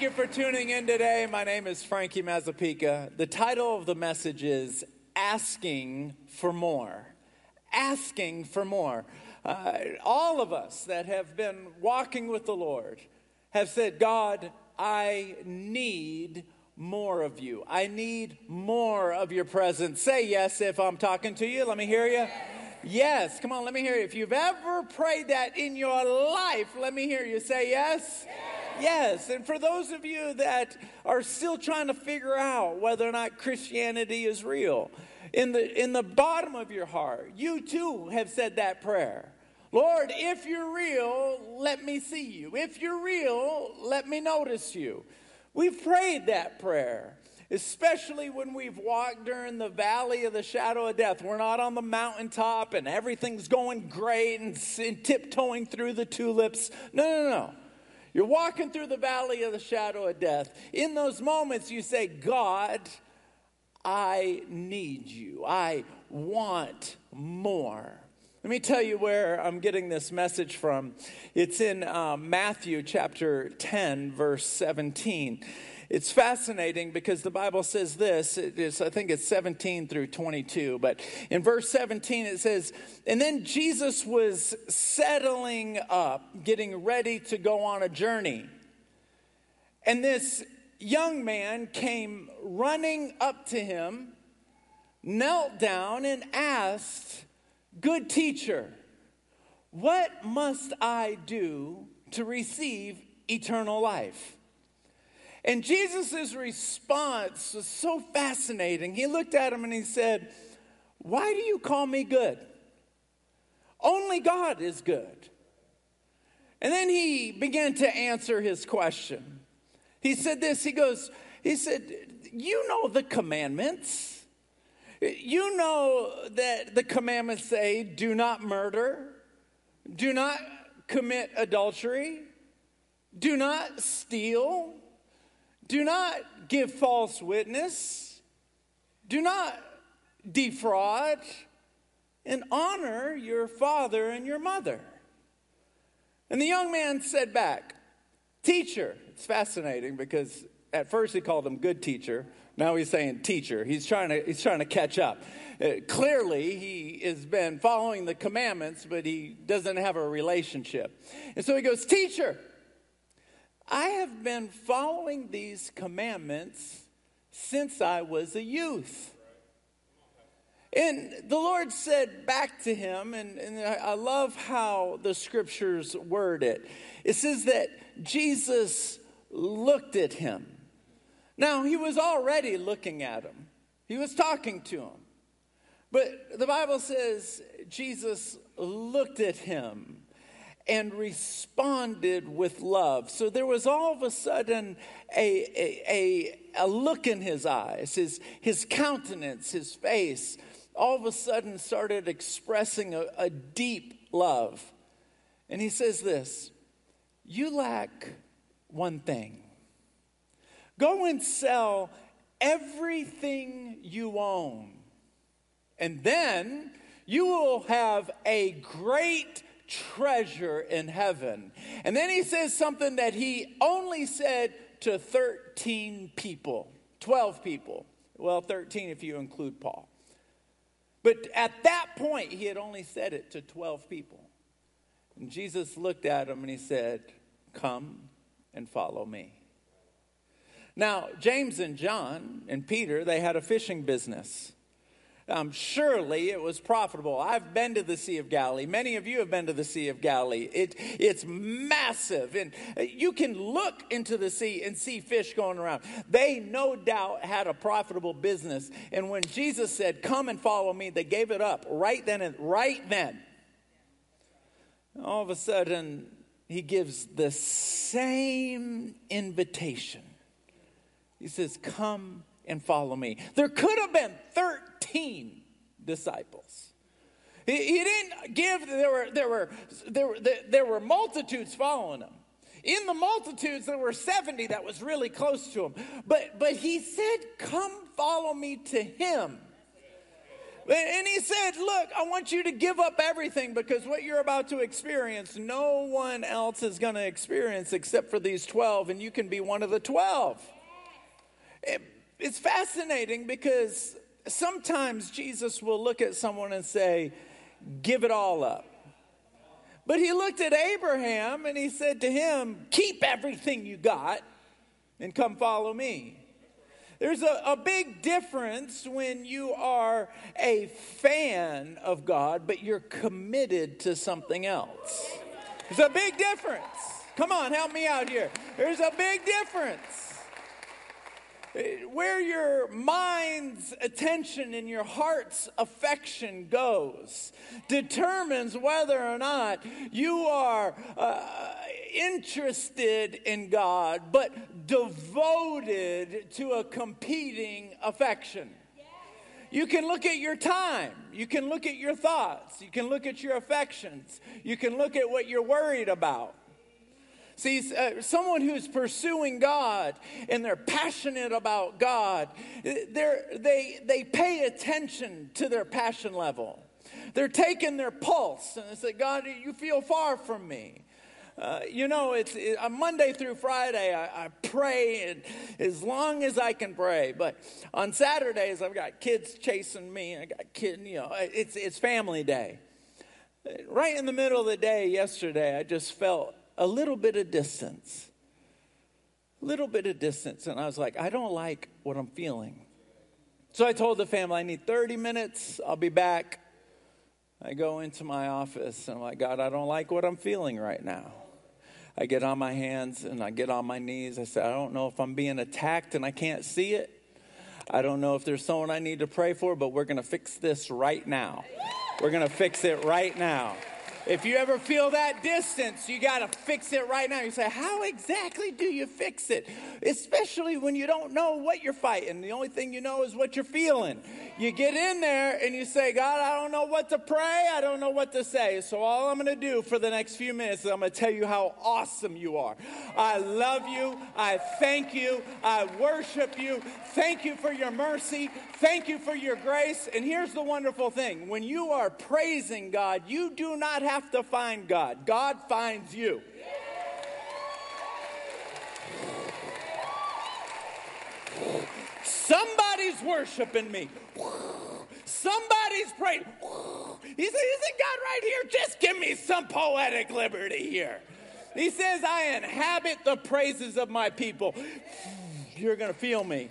Thank you for tuning in today. My name is Frankie Mazzapica. The title of the message is Asking for More. Asking for More. Uh, all of us that have been walking with the Lord have said, God, I need more of you. I need more of your presence. Say yes if I'm talking to you. Let me hear you. Yes, come on, let me hear you. If you've ever prayed that in your life, let me hear you say yes. Yes, and for those of you that are still trying to figure out whether or not Christianity is real, in the, in the bottom of your heart, you too have said that prayer. Lord, if you're real, let me see you. If you're real, let me notice you. We've prayed that prayer, especially when we've walked during the valley of the shadow of death. We're not on the mountaintop and everything's going great and, and tiptoeing through the tulips. No, no, no. You're walking through the valley of the shadow of death. In those moments, you say, God, I need you. I want more. Let me tell you where I'm getting this message from. It's in uh, Matthew chapter 10, verse 17. It's fascinating because the Bible says this. I think it's 17 through 22. But in verse 17, it says, And then Jesus was settling up, getting ready to go on a journey. And this young man came running up to him, knelt down, and asked, Good teacher, what must I do to receive eternal life? And Jesus' response was so fascinating. He looked at him and he said, Why do you call me good? Only God is good. And then he began to answer his question. He said this He goes, He said, You know the commandments. You know that the commandments say, Do not murder, do not commit adultery, do not steal. Do not give false witness. Do not defraud. And honor your father and your mother. And the young man said back, Teacher, it's fascinating because at first he called him good teacher. Now he's saying teacher. He's trying to, he's trying to catch up. Uh, clearly, he has been following the commandments, but he doesn't have a relationship. And so he goes, Teacher, I have been following these commandments since I was a youth. And the Lord said back to him, and, and, I love how the scriptures word it. It says that Jesus looked at him. Now, he was already looking at him, he was talking to him. But the Bible says Jesus looked at him and responded with love. So there was all of a sudden a, a, a, a, look in his eyes, his, his countenance, his face, all of a sudden started expressing a, a deep love. And he says this You lack one thing. Go and sell everything you own, and then you will have a great treasure in heaven. And then he says something that he only said to 13 people, 12 people. Well, 13 if you include Paul. But at that point, he had only said it to 12 people. And Jesus looked at him and he said, Come and follow me. Now, James and John and Peter, they had a fishing business um, surely it was profitable. I've been to the Sea of Galilee. Many of you have been to the Sea of Galilee. It, it's massive, and you can look into the sea and see fish going around. They no doubt had a profitable business. And when Jesus said, Come and follow me, they gave it up right then and right then. All of a sudden, he gives the same invitation. He says, Come and follow me. There could have been 13 disciples. He, he didn't give, there were, there, were, there, were, there were multitudes following him. In the multitudes, there were 70 that was really close to him. But, but he said, Come follow me to him. And he said, Look, I want you to give up everything because what you're about to experience, no one else is going to experience except for these 12, and you can be one of the 12. It, it's fascinating because sometimes Jesus will look at someone and say, Give it all up. But he looked at Abraham and he said to him, Keep everything you got and come follow me. There's a, a big difference when you are a fan of God, but you're committed to something else. There's a big difference. Come on, help me out here. There's a big difference. Where your mind's attention and your heart's affection goes determines whether or not you are uh, interested in God, but devoted to a competing affection. You can look at your time. You can look at your thoughts. You can look at your affections. You can look at what you're worried about. See, uh, someone who's pursuing God and they're passionate about God, they're, they, they pay attention to their passion level. They're taking their pulse and they say, God, you feel far from me. Uh, you know, it's it, uh, Monday through Friday. I, I pray and as long as I can pray. But on Saturdays, I've got kids chasing me. I got kids. You know, it's it's family day. Right in the middle of the day yesterday, I just felt a little bit of distance. A little bit of distance. And I was like, I don't like what I'm feeling. So I told the family, I need 30 minutes. I'll be back. I go into my office and I'm like, God, I don't like what I'm feeling right now. I get on my hands and I get on my knees. I say, I don't know if I'm being attacked and I can't see it. I don't know if there's someone I need to pray for, but we're going to fix this right now. We're going to fix it right now. If you ever feel that distance, you got to fix it right now. You say, How exactly do you fix it? Especially when you don't know what you're fighting. The only thing you know is what you're feeling. You get in there and you say, God, I don't know what to pray. I don't know what to say. So, all I'm going to do for the next few minutes is I'm going to tell you how awesome you are. I love you. I thank you. I worship you. Thank you for your mercy. Thank you for your grace. And here's the wonderful thing when you are praising God, you do not have to find God, God finds you. Somebody's worshiping me. Somebody's praying. He said, Isn't God right here? Just give me some poetic liberty here. He says, I inhabit the praises of my people. You're going to feel me.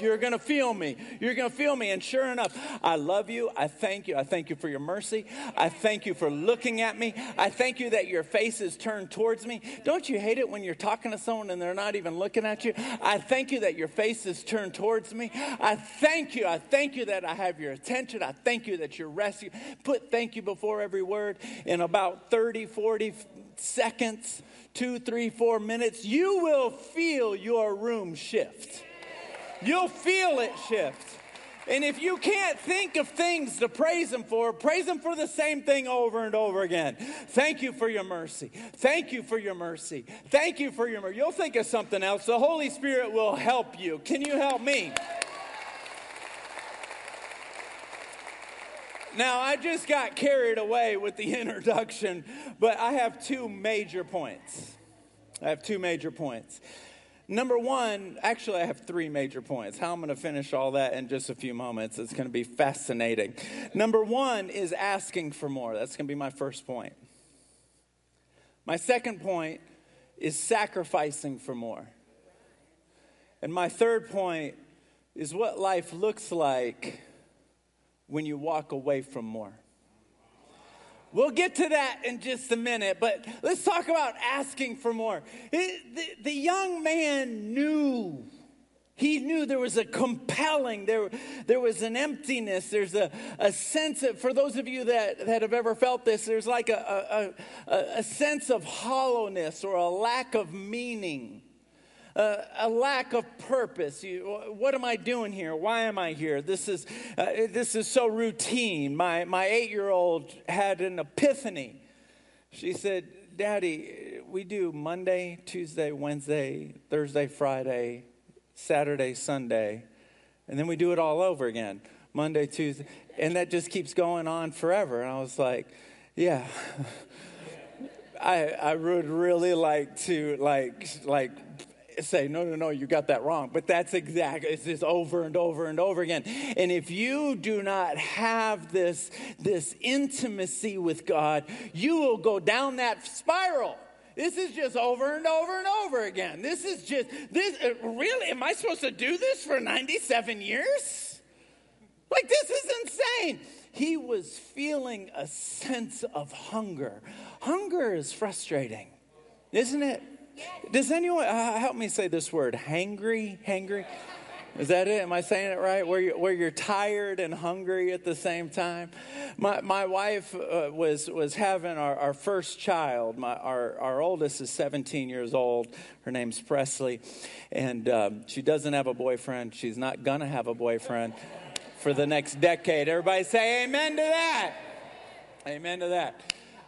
You're going to feel me. You're going to feel me. And sure enough, I love you. I thank you. I thank you for your mercy. I thank you for looking at me. I thank you that your face is turned towards me. Don't you hate it when you're talking to someone and they're not even looking at you? I thank you that your face is turned towards me. I thank you. I thank you that I have your attention. I thank you that you're rescued. Put thank you before every word in about 30, 40 seconds, two, three, four minutes. You will feel your room shift. You'll feel it shift. And if you can't think of things to praise Him for, praise Him for the same thing over and over again. Thank you for your mercy. Thank you for your mercy. Thank you for your mercy. You'll think of something else. The Holy Spirit will help you. Can you help me? Now, I just got carried away with the introduction, but I have two major points. I have two major points. Number one, actually, I have three major points. How I'm going to finish all that in just a few moments. It's going to be fascinating. Number one is asking for more. That's going to be my first point. My second point is sacrificing for more. And my third point is what life looks like when you walk away from more. We'll get to that in just a minute, but let's talk about asking for more. It, the, the young man knew. He knew there was a compelling, there, there was an emptiness, there's a, a sense of, for those of you that, that have ever felt this, there's like a, a, a, a sense of hollowness or a lack of meaning uh, a lack of purpose. You, what am I doing here? Why am I here? This is, uh, this is so routine. My, my eight year old had an epiphany. She said, Daddy, we do Monday, Tuesday, Wednesday, Thursday, Friday, Saturday, Sunday, and then we do it all over again. Monday, Tuesday. And that just keeps going on forever. And I was like, yeah. I, I would really like to like like say, no, no, no, you got that wrong. But that's exactly, it's just over and over and over again. And if you do not have this, this intimacy with God, you will go down that spiral. This is just over and over and over again. This is just, this, uh, really, am I supposed to do this for 97 years? Like, this is insane. He was feeling a sense of hunger. Hunger is frustrating, isn't it? Does anyone uh, help me say this word? Hangry? Hangry? Is that it? Am I saying it right? Where, you, where you're tired and hungry at the same time? My, my wife uh, was, was having our, our first child. My, our, our oldest is 17 years old. Her name's Presley. And um, she doesn't have a boyfriend. She's not going to have a boyfriend for the next decade. Everybody say amen to that. Amen to that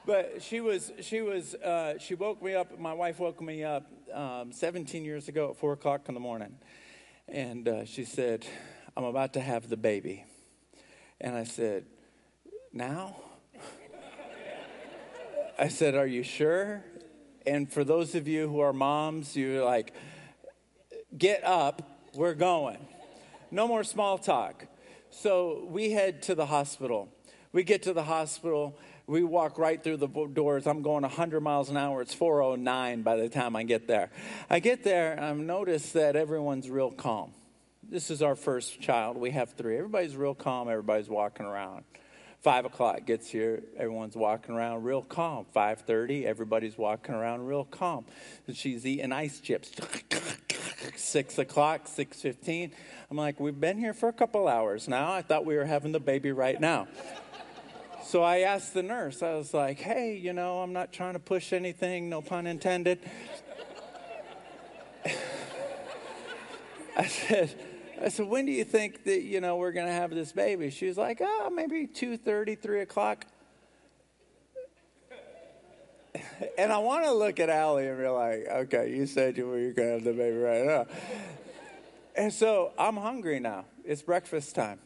but she was she was uh, she woke me up. My wife woke me up um, 17 years ago at four o'clock in the morning, and uh, she said, "I'm about to have the baby," and I said, "Now." I said, "Are you sure?" And for those of you who are moms, you're like, "Get up, we're going." No more small talk. So we head to the hospital. We get to the hospital we walk right through the doors. I'm going 100 miles an hour. It's 409 by the time I get there. I get there, I've noticed that everyone's real calm. This is our first child. We have three. Everybody's real calm. Everybody's walking around. Five o'clock gets here, everyone's walking around real calm. Five thirty, everybody's walking around real calm. And she's eating ice chips. Six o'clock, six fifteen. I'm like, we've been here for a couple hours now. I thought we were having the baby right now. So I asked the nurse, I was like, hey, you know, I'm not trying to push anything, no pun intended. I said, I said, when do you think that, you know, we're going to have this baby? She was like, oh, maybe 2.30, 3 o'clock. And I want to look at Allie and be like, okay, you said you were going to have the baby right now. And so I'm hungry now. It's breakfast time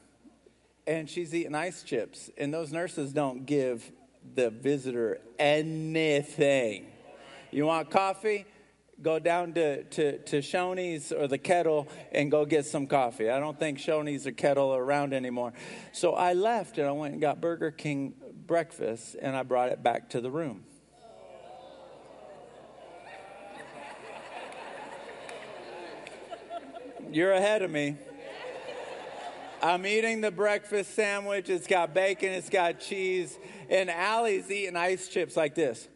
and she's eating ice chips. And those nurses don't give the visitor anything. You want coffee? Go down to, to, to Shoney's or the kettle and go get some coffee. I don't think Shoney's or kettle are around anymore. So I left and I went and got Burger King breakfast and I brought it back to the room. You're ahead of me. I'm eating the breakfast sandwich. It's got bacon, it's got cheese, and Allie's eating ice chips like this.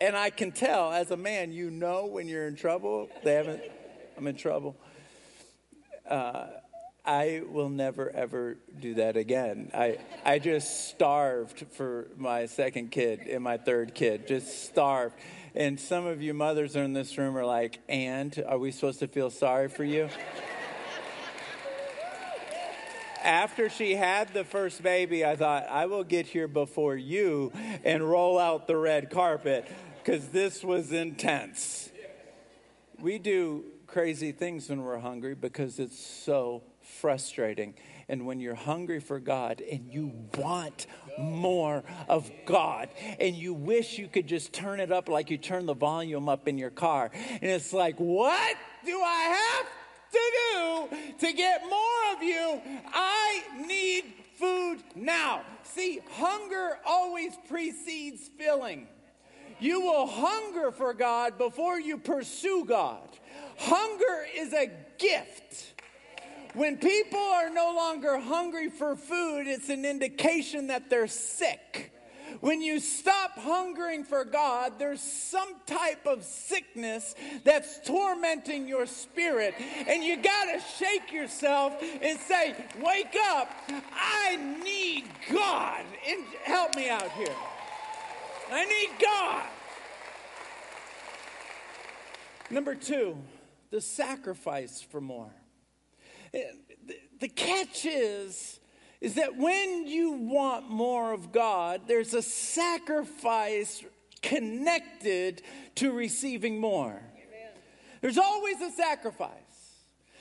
and I can tell as a man, you know when you're in trouble. They haven't, I'm in trouble. Uh, I will never ever do that again. I, I just starved for my second kid and my third kid, just starved. And some of you mothers in this room are like, and are we supposed to feel sorry for you? After she had the first baby, I thought, I will get here before you and roll out the red carpet because this was intense. We do crazy things when we're hungry because it's so frustrating. And when you're hungry for God and you want more of God and you wish you could just turn it up like you turn the volume up in your car, and it's like, what do I have to do to get more of you? I need food now. See, hunger always precedes filling. You will hunger for God before you pursue God. Hunger is a gift. When people are no longer hungry for food, it's an indication that they're sick. When you stop hungering for God, there's some type of sickness that's tormenting your spirit. And you got to shake yourself and say, Wake up, I need God. And help me out here. I need God. Number two, the sacrifice for more. The catch is, is that when you want more of God, there's a sacrifice connected to receiving more. Amen. There's always a sacrifice.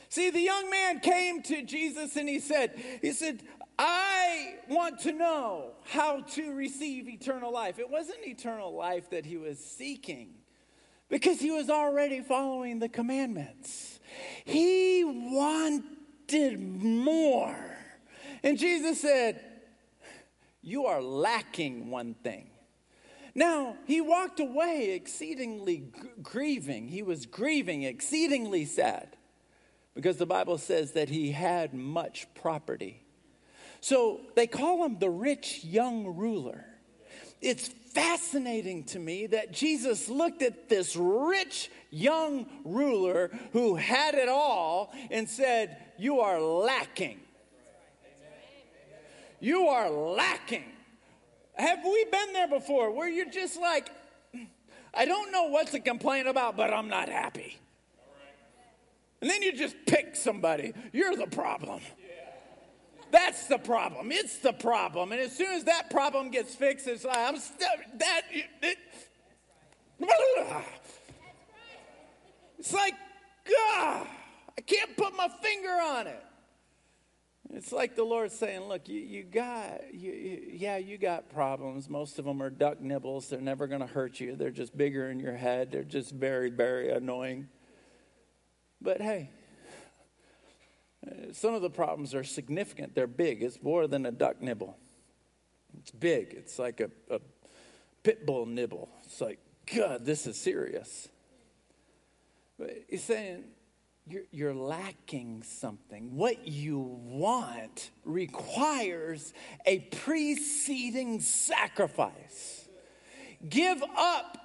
See, the young man came to Jesus and he said, he said, I want to know how to receive eternal life. It wasn't eternal life that he was seeking because he was already following the commandments. He wanted more. And Jesus said, You are lacking one thing. Now, he walked away exceedingly g- grieving. He was grieving, exceedingly sad, because the Bible says that he had much property. So they call him the rich young ruler. It's fascinating to me that Jesus looked at this rich young ruler who had it all and said, You are lacking. You are lacking. Have we been there before where you're just like, I don't know what to complain about, but I'm not happy? And then you just pick somebody. You're the problem. That's the problem. It's the problem. And as soon as that problem gets fixed, it's like, I'm still, that, it, it's like, ah, I can't put my finger on it. It's like the Lord saying, Look, you, you got, you, you, yeah, you got problems. Most of them are duck nibbles. They're never going to hurt you. They're just bigger in your head. They're just very, very annoying. But hey, some of the problems are significant. They're big. It's more than a duck nibble. It's big. It's like a, a pit bull nibble. It's like, God, this is serious. But he's saying, you're, you're, lacking something. What you want requires a preceding sacrifice. Give up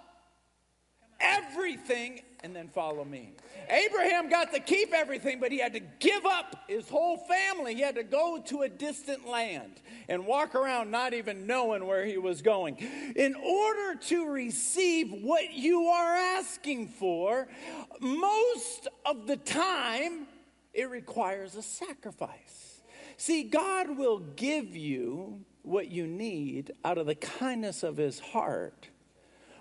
everything and then follow me. Abraham got to keep everything, but he had to give up his whole family. He had to go to a distant land and walk around not even knowing where he was going. In order to receive what you are asking for, most of the time, it requires a sacrifice. See, God will give you what you need out of the kindness of his heart.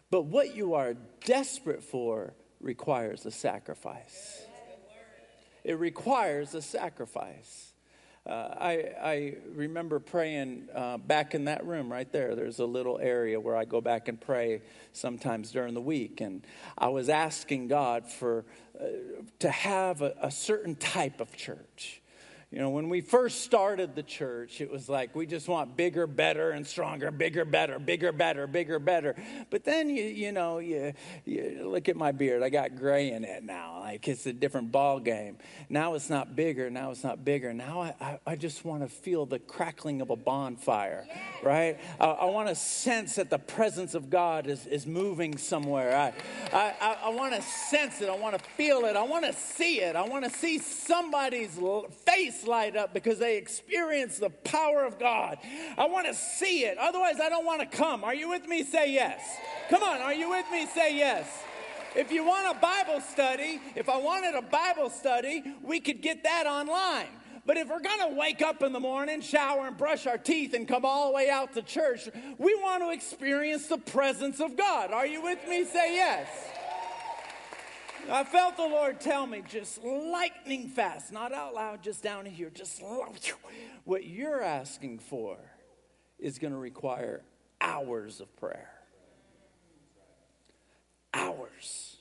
But what you are desperate for requires a sacrifice. It requires a sacrifice. Uh, I, I remember praying uh, back in that room right there. There's a little area where I go back and pray sometimes during the week. And I was asking God for, uh, to have a, a certain type of church. You know, when we first started the church, it was like we just want bigger, better, and stronger, bigger, better, bigger, better, bigger, better. But then you, you know, you, you look at my beard. I got gray in it now. Like it's a different ball game. Now it's not bigger. Now it's not bigger. Now I, I, I just want to feel the crackling of a bonfire, right? I, I want to sense that the presence of God is, is moving somewhere. I, I, I want to sense it. I want to feel it. I want to see it. I want to see somebody's face face light up because they experience the power of God. I want to see it. Otherwise, I don't want to come. Are you with me? Say yes. Come on. Are you with me? Say yes. If you want a Bible study, if I wanted a Bible study, we could get that online. But if we're going to wake up in the morning, shower, and brush our teeth and come all the way out to church, we want to experience the presence of God. Are you with me? Say yes. I felt the Lord tell me just lightning fast, not out loud, just down here, just what you're asking for is going to require hours of prayer. Hours.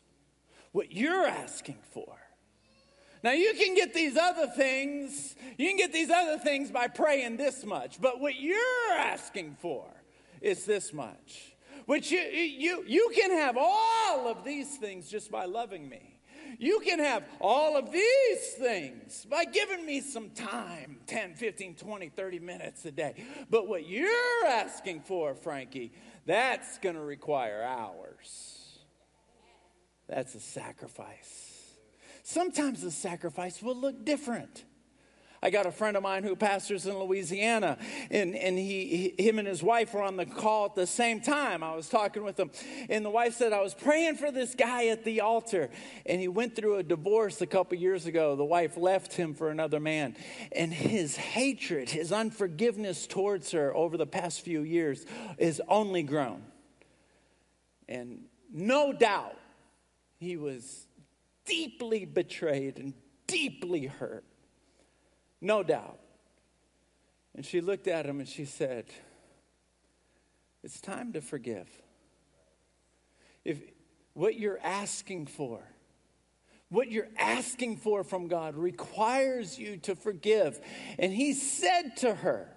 What you're asking for. Now, you can get these other things, you can get these other things by praying this much, but what you're asking for is this much. Which you, you, you can have all of these things just by loving me. You can have all of these things by giving me some time 10, 15, 20, 30 minutes a day. But what you're asking for, Frankie, that's going to require hours. That's a sacrifice. Sometimes the sacrifice will look different. I got a friend of mine who pastors in Louisiana, and, and he, he, him and his wife were on the call at the same time. I was talking with him, and the wife said, I was praying for this guy at the altar, and he went through a divorce a couple years ago. The wife left him for another man, and his hatred, his unforgiveness towards her over the past few years is only grown. And no doubt he was deeply betrayed and deeply hurt. No doubt. And she looked at him and she said, It's time to forgive. If what you're asking for, what you're asking for from God requires you to forgive. And he said to her,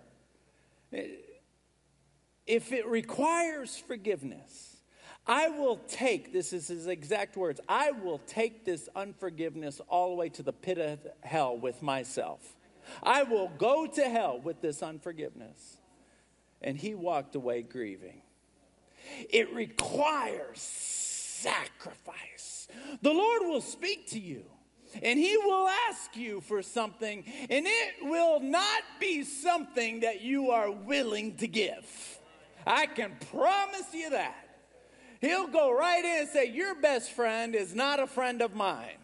If it requires forgiveness, I will take, this is his exact words, I will take this unforgiveness all the way to the pit of hell with myself. I will go to hell with this unforgiveness. And he walked away grieving. It requires sacrifice. The Lord will speak to you and he will ask you for something, and it will not be something that you are willing to give. I can promise you that. He'll go right in and say, Your best friend is not a friend of mine.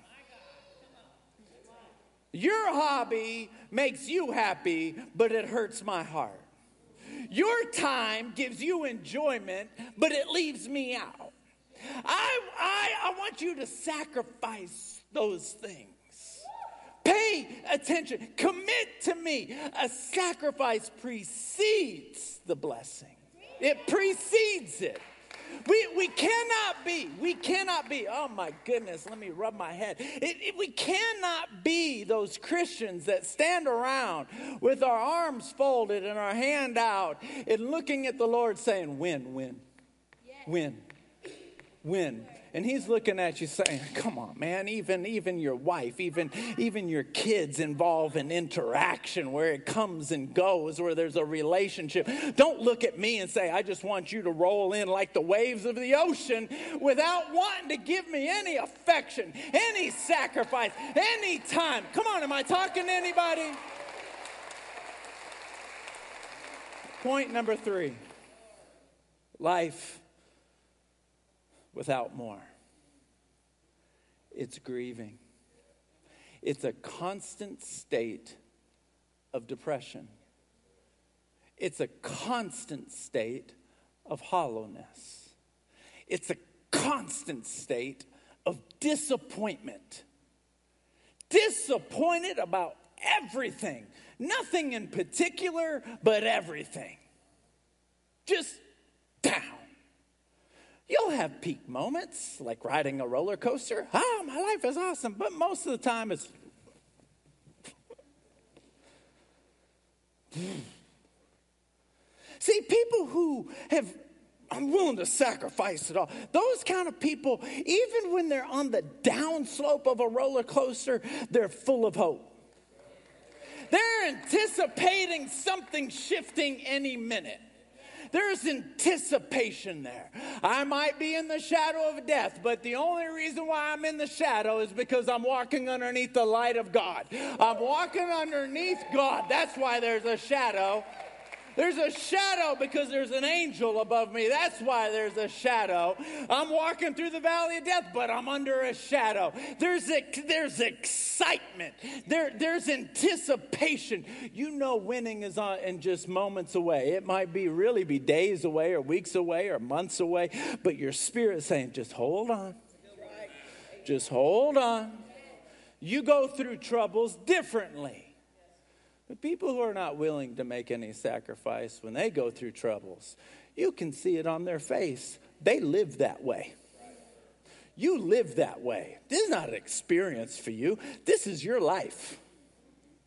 Your hobby makes you happy, but it hurts my heart. Your time gives you enjoyment, but it leaves me out. I, I, I want you to sacrifice those things. Pay attention. Commit to me. A sacrifice precedes the blessing, it precedes it. We, we cannot be, we cannot be, oh my goodness, let me rub my head. It, it, we cannot be those Christians that stand around with our arms folded and our hand out and looking at the Lord saying, Win, win, win, win and he's looking at you saying come on man even even your wife even even your kids involve an interaction where it comes and goes where there's a relationship. Don't look at me and say i just want you to roll in like the waves of the ocean without wanting to give me any affection any sacrifice any time. Come on am i talking to anybody? Point number 3 life without more. It's grieving. It's a constant state of depression. It's a constant state of hollowness. It's a constant state of disappointment. Disappointed about everything. Nothing in particular, but everything. Just down. You'll have peak moments, like riding a roller coaster. Oh, my life is awesome. But most of the time, it's. See, people who have, I'm willing to sacrifice it all. Those kind of people, even when they're on the downslope of a roller coaster, they're full of hope. They're anticipating something shifting any minute. There's anticipation there. I might be in the shadow of death, but the only reason why I'm in the shadow is because I'm walking underneath the light of God. I'm walking underneath God. That's why there's a shadow. There's a shadow because there's an angel above me. That's why there's a shadow. I'm walking through the valley of death, but I'm under a shadow. There's a, there's excitement. There, there's anticipation. You know winning is on, in just moments away. It might be really be days away or weeks away or months away, but your spirit's saying, just hold on. Just hold on. You go through troubles differently. But people who are not willing to make any sacrifice when they go through troubles, you can see it on their face. They live that way. You live that way. This is not an experience for you. This is your life.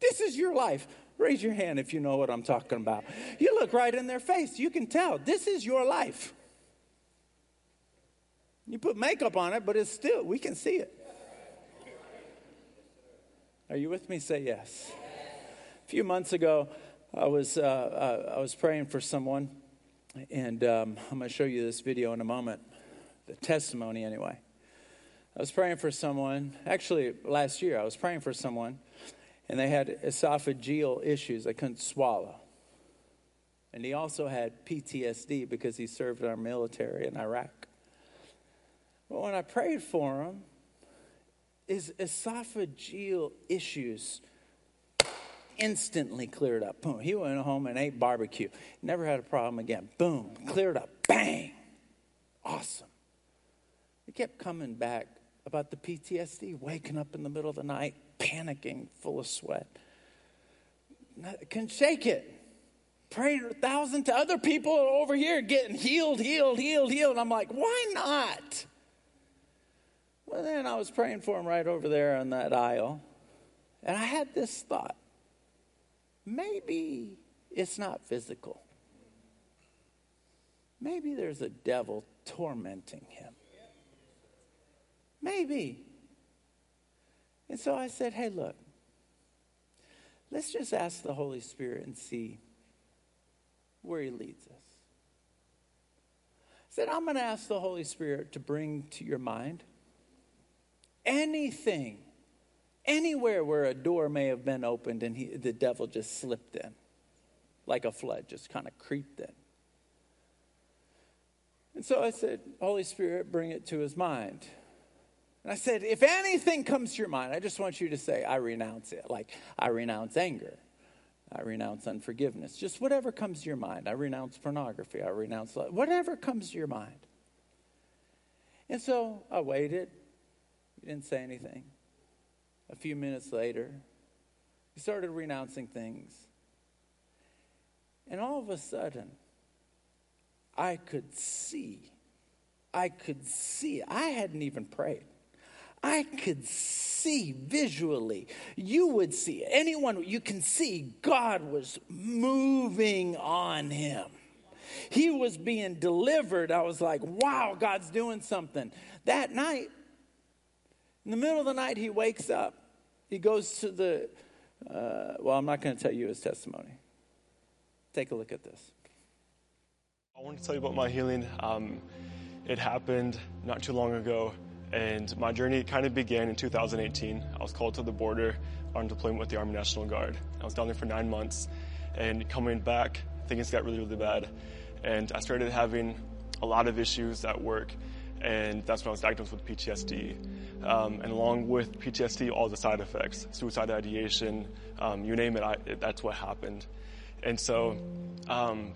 This is your life. Raise your hand if you know what I'm talking about. You look right in their face. You can tell this is your life. You put makeup on it, but it's still, we can see it. Are you with me? Say yes. A few months ago, I was, uh, uh, I was praying for someone, and um, I'm going to show you this video in a moment, the testimony anyway. I was praying for someone, actually, last year, I was praying for someone, and they had esophageal issues. They couldn't swallow. And he also had PTSD because he served in our military in Iraq. But when I prayed for him, his esophageal issues instantly cleared up. Boom. He went home and ate barbecue. Never had a problem again. Boom. Cleared up. Bang. Awesome. He kept coming back about the PTSD, waking up in the middle of the night, panicking, full of sweat. Can shake it. Praying a thousand to other people over here getting healed, healed, healed, healed. I'm like, why not? Well, then I was praying for him right over there on that aisle. And I had this thought maybe it's not physical. Maybe there's a devil tormenting him. Maybe. And so I said, hey, look, let's just ask the Holy Spirit and see where he leads us. I said, I'm going to ask the Holy Spirit to bring to your mind anything, anywhere where a door may have been opened and he, the devil just slipped in, like a flood, just kind of creeped in. And so I said, Holy Spirit, bring it to his mind. And I said, if anything comes to your mind, I just want you to say, I renounce it. Like, I renounce anger. I renounce unforgiveness. Just whatever comes to your mind. I renounce pornography. I renounce whatever comes to your mind. And so I waited. He didn't say anything. A few minutes later, he started renouncing things. And all of a sudden, I could see. I could see. I hadn't even prayed. I could see visually. You would see. Anyone, you can see God was moving on him. He was being delivered. I was like, wow, God's doing something. That night, in the middle of the night, he wakes up. He goes to the, uh, well, I'm not going to tell you his testimony. Take a look at this. I want to tell you about my healing. Um, it happened not too long ago, and my journey kind of began in 2018. I was called to the border on deployment with the Army National Guard. I was down there for nine months, and coming back, things got really, really bad. And I started having a lot of issues at work, and that's when I was diagnosed with PTSD. Um, and along with PTSD, all the side effects, suicide ideation, um, you name it, I, that's what happened. And so, um,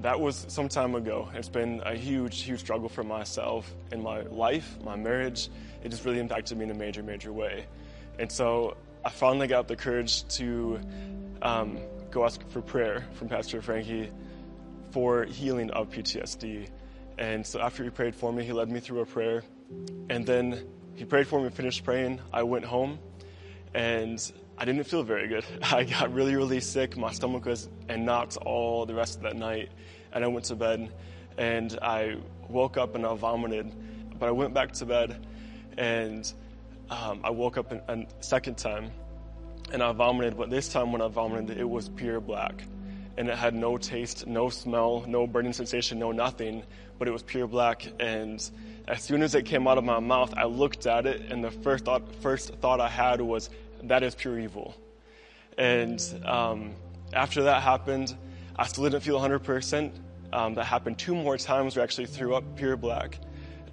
that was some time ago. It's been a huge, huge struggle for myself in my life, my marriage. It just really impacted me in a major, major way. And so I finally got the courage to um, go ask for prayer from Pastor Frankie for healing of PTSD. And so after he prayed for me, he led me through a prayer. And then he prayed for me, finished praying. I went home and I didn't feel very good. I got really, really sick. My stomach was and knocked all the rest of that night. And I went to bed and I woke up and I vomited. But I went back to bed and um, I woke up a second time and I vomited. But this time when I vomited, it was pure black. And it had no taste, no smell, no burning sensation, no nothing. But it was pure black. And as soon as it came out of my mouth, I looked at it, and the first thought, first thought I had was, that is pure evil. And um, after that happened, I still didn't feel 100%. Um, that happened two more times I actually threw up pure black.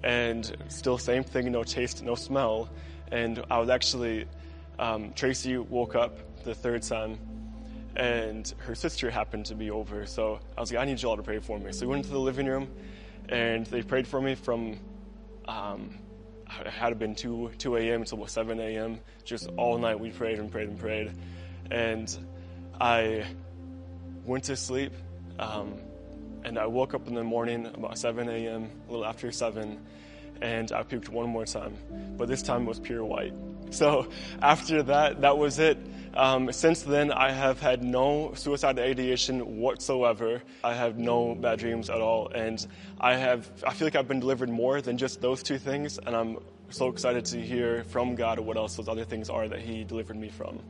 And still same thing, no taste, no smell. And I was actually, um, Tracy woke up the third time and her sister happened to be over. So I was like, I need you all to pray for me. So we went into the living room and they prayed for me from um, it had been 2, 2 a.m. until 7 a.m. Just all night we prayed and prayed and prayed. And I went to sleep. Um, and I woke up in the morning about 7 a.m., a little after 7, and I puked one more time. But this time it was pure white. So after that, that was it. Um, since then, I have had no suicide ideation whatsoever. I have no bad dreams at all, and I have. I feel like I've been delivered more than just those two things, and I'm so excited to hear from God what else those other things are that He delivered me from.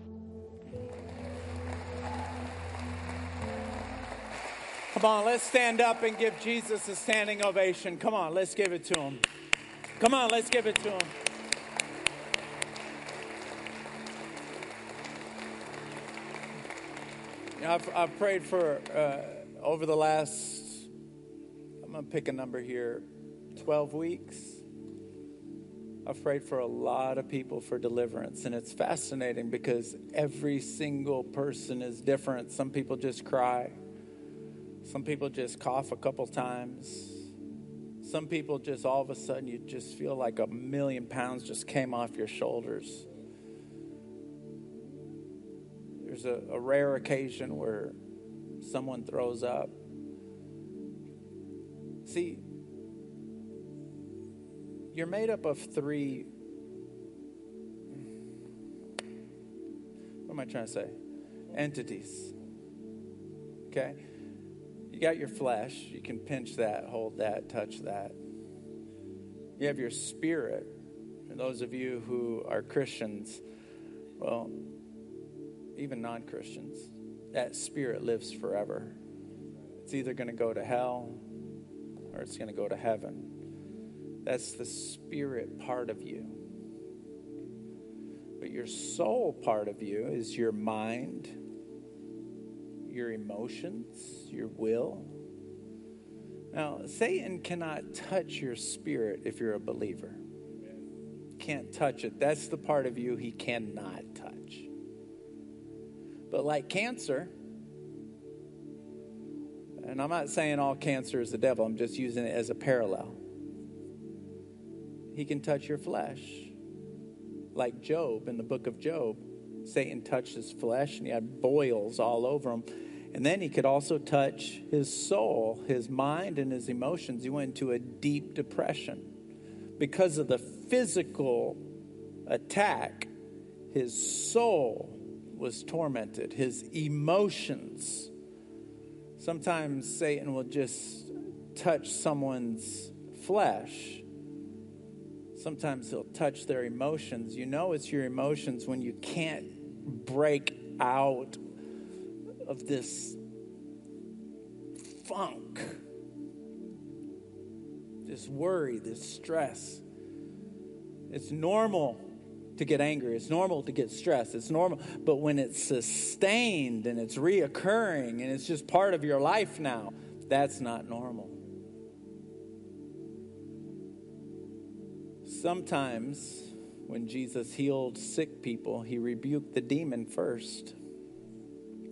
Come on, let's stand up and give Jesus a standing ovation. Come on, let's give it to him. Come on, let's give it to him. I've, I've prayed for uh, over the last, I'm going to pick a number here, 12 weeks. I've prayed for a lot of people for deliverance, and it's fascinating because every single person is different. Some people just cry, some people just cough a couple times. Some people just all of a sudden you just feel like a million pounds just came off your shoulders. A, a rare occasion where someone throws up. See, you're made up of three. What am I trying to say? Entities. Okay? You got your flesh. You can pinch that, hold that, touch that. You have your spirit. And those of you who are Christians, well, even non Christians, that spirit lives forever. It's either going to go to hell or it's going to go to heaven. That's the spirit part of you. But your soul part of you is your mind, your emotions, your will. Now, Satan cannot touch your spirit if you're a believer. Can't touch it. That's the part of you he cannot touch. But like cancer, and I'm not saying all cancer is the devil, I'm just using it as a parallel. He can touch your flesh. Like Job in the book of Job, Satan touched his flesh and he had boils all over him. And then he could also touch his soul, his mind, and his emotions. He went into a deep depression. Because of the physical attack, his soul was tormented, his emotions. Sometimes Satan will just touch someone's flesh. Sometimes he'll touch their emotions. You know it's your emotions when you can't break out of this funk, this worry, this stress. It's normal to get angry. It's normal to get stressed. It's normal. But when it's sustained and it's reoccurring and it's just part of your life now, that's not normal. Sometimes when Jesus healed sick people, he rebuked the demon first.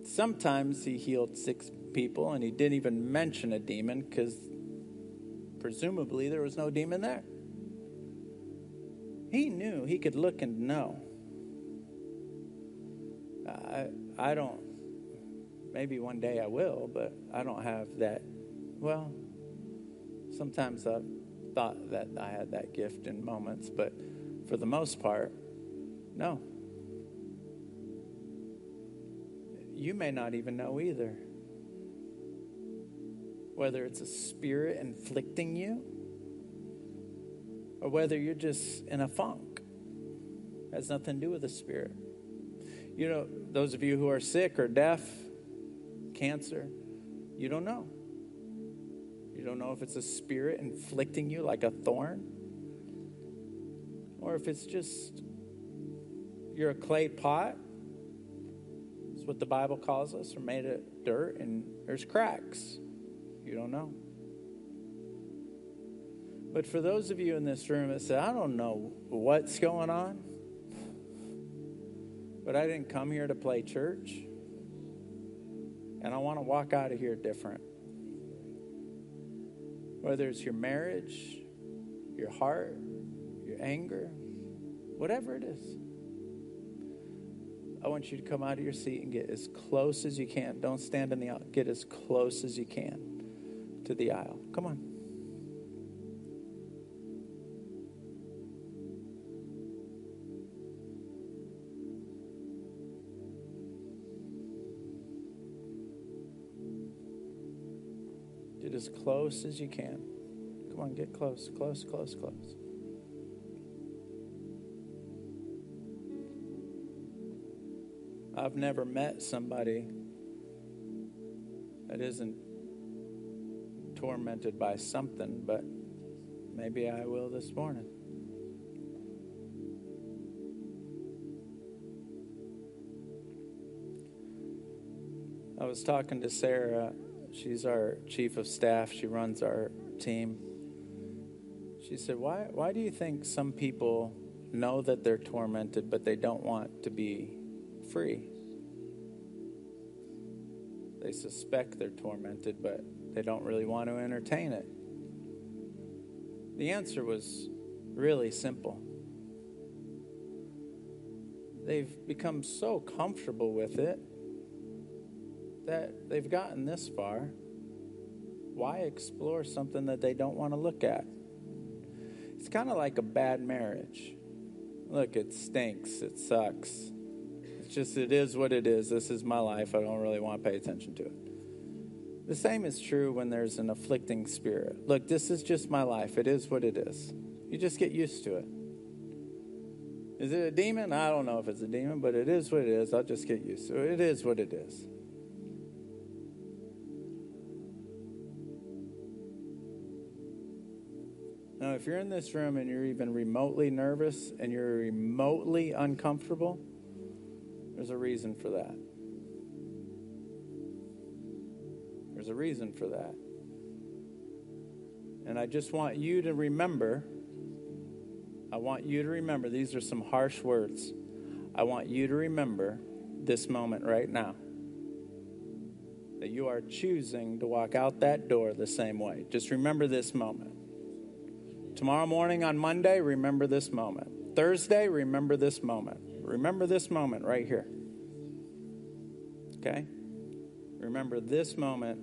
Sometimes he healed sick people and he didn't even mention a demon because presumably there was no demon there. He knew, he could look and know. I, I don't, maybe one day I will, but I don't have that. Well, sometimes I've thought that I had that gift in moments, but for the most part, no. You may not even know either. Whether it's a spirit inflicting you or whether you're just in a funk. It has nothing to do with the spirit. You know, those of you who are sick or deaf, cancer, you don't know. You don't know if it's a spirit inflicting you like a thorn, or if it's just you're a clay pot. It's what the Bible calls us. We're made of dirt and there's cracks. You don't know. But for those of you in this room that say, I don't know what's going on, but I didn't come here to play church, and I want to walk out of here different. Whether it's your marriage, your heart, your anger, whatever it is. I want you to come out of your seat and get as close as you can. Don't stand in the aisle. Get as close as you can to the aisle. Come on. As close as you can. Come on, get close, close, close, close. I've never met somebody that isn't tormented by something, but maybe I will this morning. I was talking to Sarah. She's our chief of staff. She runs our team. She said, "Why why do you think some people know that they're tormented but they don't want to be free?" They suspect they're tormented, but they don't really want to entertain it. The answer was really simple. They've become so comfortable with it that they've gotten this far, why explore something that they don't want to look at? It's kind of like a bad marriage. Look, it stinks, it sucks. It's just, it is what it is. This is my life. I don't really want to pay attention to it. The same is true when there's an afflicting spirit. Look, this is just my life. It is what it is. You just get used to it. Is it a demon? I don't know if it's a demon, but it is what it is. I'll just get used to it. It is what it is. If you're in this room and you're even remotely nervous and you're remotely uncomfortable, there's a reason for that. There's a reason for that. And I just want you to remember I want you to remember these are some harsh words. I want you to remember this moment right now that you are choosing to walk out that door the same way. Just remember this moment. Tomorrow morning on Monday, remember this moment. Thursday, remember this moment. Remember this moment right here. Okay? Remember this moment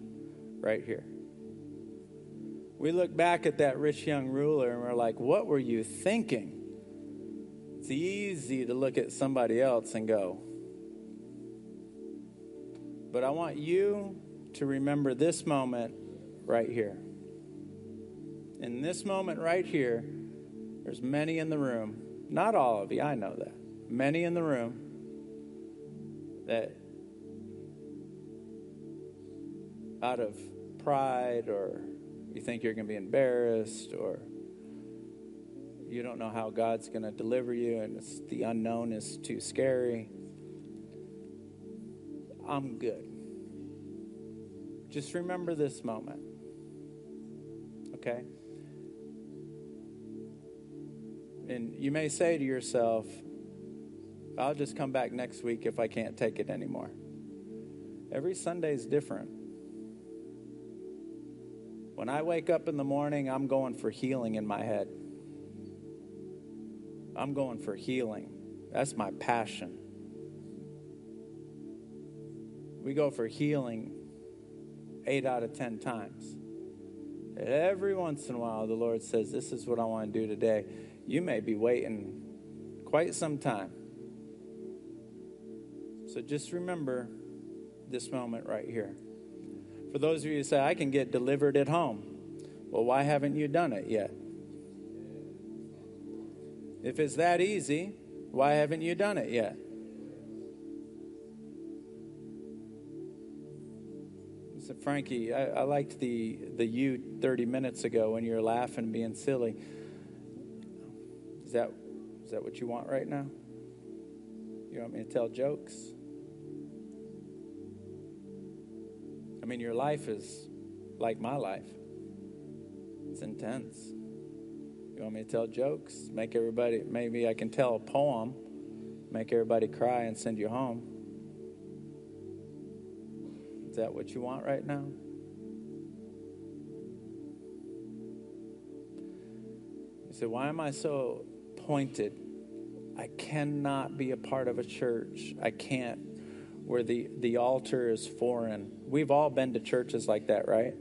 right here. We look back at that rich young ruler and we're like, what were you thinking? It's easy to look at somebody else and go, but I want you to remember this moment right here. In this moment right here, there's many in the room, not all of you, I know that, many in the room that out of pride or you think you're going to be embarrassed or you don't know how God's going to deliver you and the unknown is too scary. I'm good. Just remember this moment. Okay? And you may say to yourself, I'll just come back next week if I can't take it anymore. Every Sunday is different. When I wake up in the morning, I'm going for healing in my head. I'm going for healing. That's my passion. We go for healing eight out of ten times. Every once in a while, the Lord says, This is what I want to do today. You may be waiting quite some time. So just remember this moment right here. For those of you who say, I can get delivered at home, well, why haven't you done it yet? If it's that easy, why haven't you done it yet? So Frankie, I, I liked the the you 30 minutes ago when you were laughing being silly. Is that is that what you want right now? You want me to tell jokes? I mean, your life is like my life. It's intense. You want me to tell jokes? Make everybody, maybe I can tell a poem, make everybody cry and send you home. Is that what you want right now? You say, why am I so pointed? I cannot be a part of a church. I can't where the, the altar is foreign. We've all been to churches like that, right?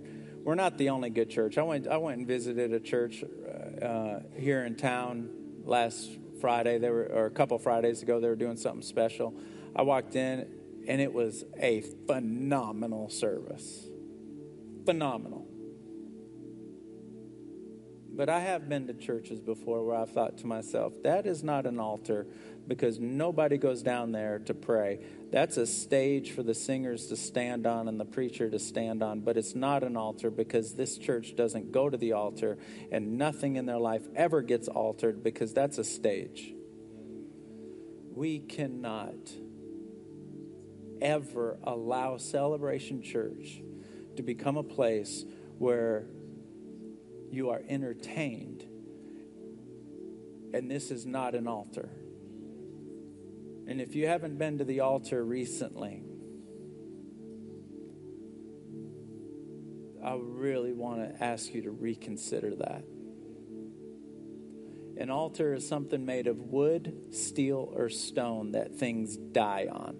We're not the only good church. I went, I went and visited a church uh, here in town last Friday. They were, or a couple Fridays ago, they were doing something special. I walked in, and it was a phenomenal service. Phenomenal. But I have been to churches before where I've thought to myself, that is not an altar because nobody goes down there to pray. That's a stage for the singers to stand on and the preacher to stand on, but it's not an altar because this church doesn't go to the altar and nothing in their life ever gets altered because that's a stage. We cannot ever allow Celebration Church to become a place where you are entertained. And this is not an altar. And if you haven't been to the altar recently, I really want to ask you to reconsider that. An altar is something made of wood, steel, or stone that things die on.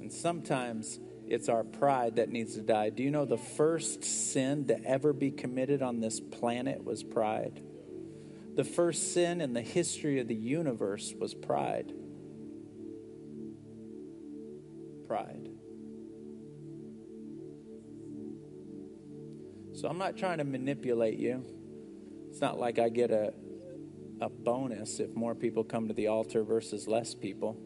And sometimes It's our pride that needs to die. Do you know the first sin to ever be committed on this planet was pride? The first sin in the history of the universe was pride. Pride. So I'm not trying to manipulate you. It's not like I get a, a bonus if more people come to the altar versus less people.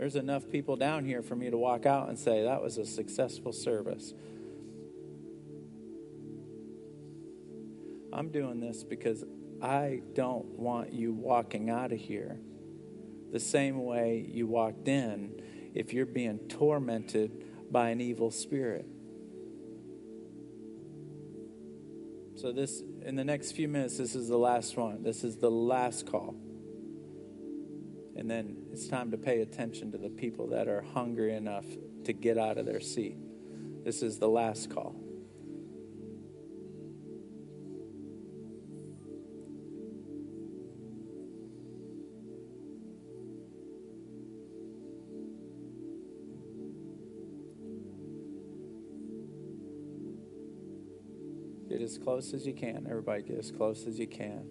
There's enough people down here for me to walk out and say, that was a successful service. I'm doing this because I don't want you walking out of here the same way you walked in if you're being tormented by an evil spirit. So, this, in the next few minutes, this is the last one. This is the last call. And then it's time to pay attention to the people that are hungry enough to get out of their seat. This is the last call. Get as close as you can. Everybody, get as close as you can.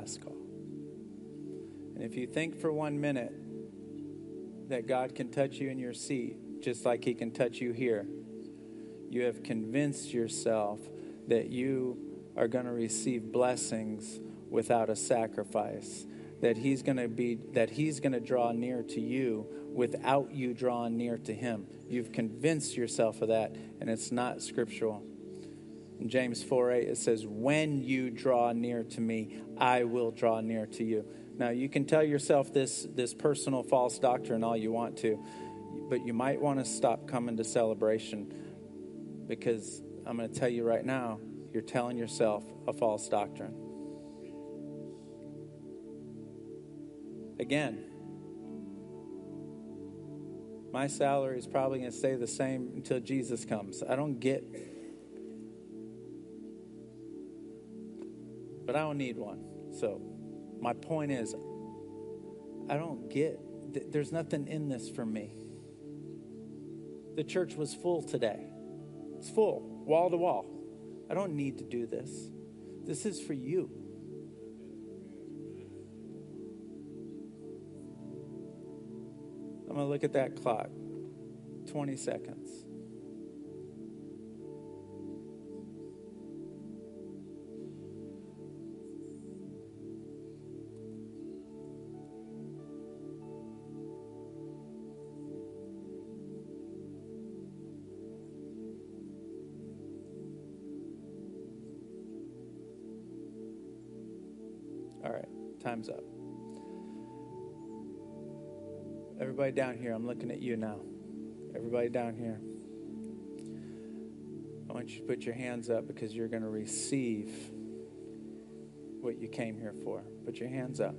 Last call. And if you think for one minute that God can touch you in your seat just like He can touch you here, you have convinced yourself that you are going to receive blessings without a sacrifice that he's going to be that he's going to draw near to you without you drawing near to him you've convinced yourself of that and it's not scriptural in James 4 8, it says, When you draw near to me, I will draw near to you. Now, you can tell yourself this, this personal false doctrine all you want to, but you might want to stop coming to celebration because I'm going to tell you right now, you're telling yourself a false doctrine. Again, my salary is probably going to stay the same until Jesus comes. I don't get but I don't need one. So, my point is, I don't get, there's nothing in this for me. The church was full today. It's full, wall to wall. I don't need to do this. This is for you. I'm going to look at that clock 20 seconds. Everybody down here, I'm looking at you now. Everybody down here. I want you to put your hands up because you're going to receive what you came here for. Put your hands up.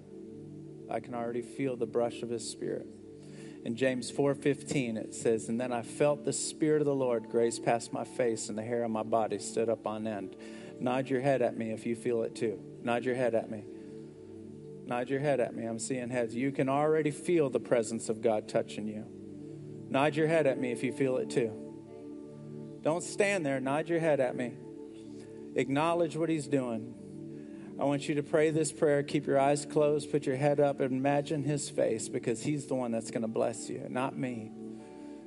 I can already feel the brush of his spirit. In James 4:15 it says, "And then I felt the spirit of the Lord graze past my face and the hair on my body stood up on end." Nod your head at me if you feel it too. Nod your head at me. Nod your head at me. I'm seeing heads. You can already feel the presence of God touching you. Nod your head at me if you feel it too. Don't stand there. Nod your head at me. Acknowledge what He's doing. I want you to pray this prayer. Keep your eyes closed. Put your head up and imagine His face because He's the one that's going to bless you, not me.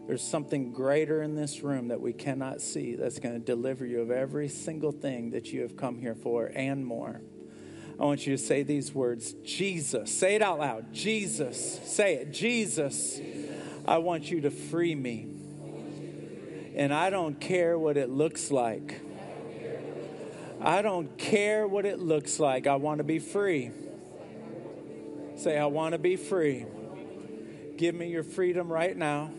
There's something greater in this room that we cannot see that's going to deliver you of every single thing that you have come here for and more. I want you to say these words Jesus. Say it out loud. Jesus. Say it. Jesus. I want you to free me. And I don't care what it looks like. I don't care what it looks like. I want to be free. Say, I want to be free. Give me your freedom right now.